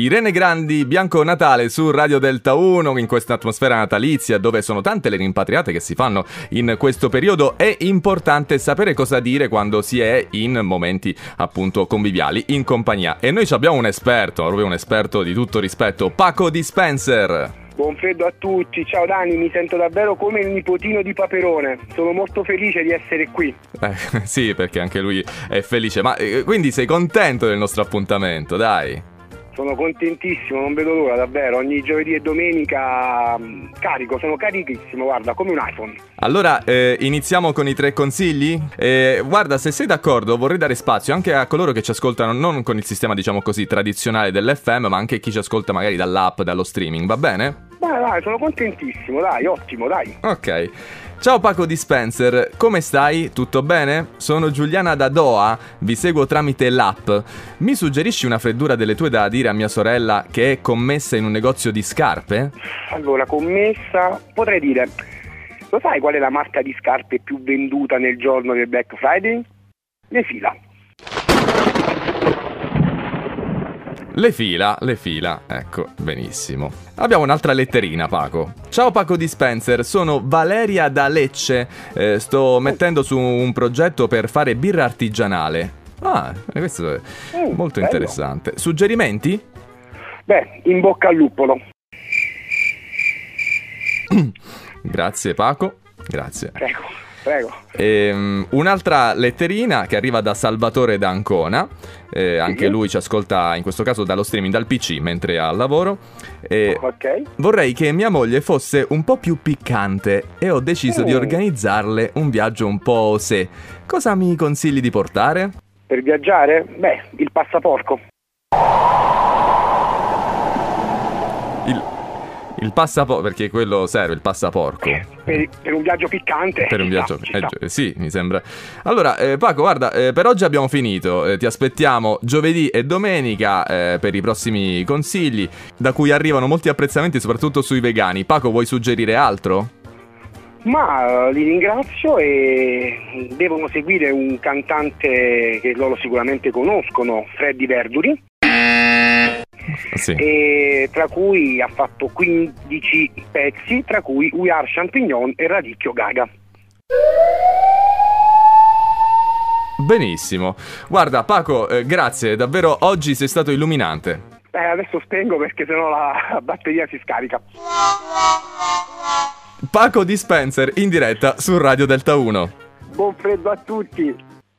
Irene Grandi, Bianco Natale su Radio Delta 1 in questa atmosfera natalizia dove sono tante le rimpatriate che si fanno in questo periodo è importante sapere cosa dire quando si è in momenti appunto conviviali in compagnia e noi abbiamo un esperto, proprio un esperto di tutto rispetto, Paco Dispenser. Buon freddo a tutti, ciao Dani, mi sento davvero come il nipotino di Paperone, sono molto felice di essere qui. Eh, sì, perché anche lui è felice, ma eh, quindi sei contento del nostro appuntamento, dai? Sono contentissimo, non vedo l'ora davvero. Ogni giovedì e domenica mh, carico, sono carichissimo, guarda, come un iPhone. Allora, eh, iniziamo con i tre consigli? Eh, guarda, se sei d'accordo, vorrei dare spazio anche a coloro che ci ascoltano non con il sistema, diciamo così, tradizionale dell'FM, ma anche chi ci ascolta magari dall'app, dallo streaming, va bene? Vai, vai, sono contentissimo, dai, ottimo, dai. Ok. Ciao Paco Dispenser, come stai? Tutto bene? Sono Giuliana da Doha, vi seguo tramite l'app. Mi suggerisci una freddura delle tue da dire a mia sorella che è commessa in un negozio di scarpe? Allora, commessa, potrei dire, lo sai qual è la marca di scarpe più venduta nel giorno del Black Friday? Le fila. Le fila, le fila, ecco, benissimo. Abbiamo un'altra letterina, Paco. Ciao Paco Dispenser, sono Valeria da Lecce. Eh, sto mettendo su un progetto per fare birra artigianale. Ah, questo è Mm, molto bello. interessante. Suggerimenti? Beh, in bocca al luppolo. Grazie Paco, grazie. Prego, prego. Ehm, un'altra letterina che arriva da Salvatore da Ancona, eh, anche lui ci ascolta in questo caso dallo streaming, dal PC mentre è al lavoro. E Ok. vorrei che mia moglie fosse un po' più piccante e ho deciso di Mm. organizzarle un viaggio un po' osè. Cosa mi consigli di portare? Per viaggiare? Beh, il passaporco. Il passaporto, perché quello serve, il passaporco. Per, per un viaggio piccante. Per un viaggio, ci eh, sì, mi sembra. Allora, eh, Paco, guarda, eh, per oggi abbiamo finito. Eh, ti aspettiamo giovedì e domenica eh, per i prossimi consigli, da cui arrivano molti apprezzamenti, soprattutto sui vegani. Paco, vuoi suggerire altro? Ma eh, li ringrazio e devono seguire un cantante che loro sicuramente conoscono, Freddy Verduri, Sì. e tra cui ha fatto 15 pezzi, tra cui We Are Champignon e Radicchio Gaga. Benissimo. Guarda, Paco, eh, grazie, davvero oggi sei stato illuminante. Eh, adesso spengo perché sennò la batteria si scarica. Paco Dispenser in diretta su Radio Delta 1. Buon freddo a tutti!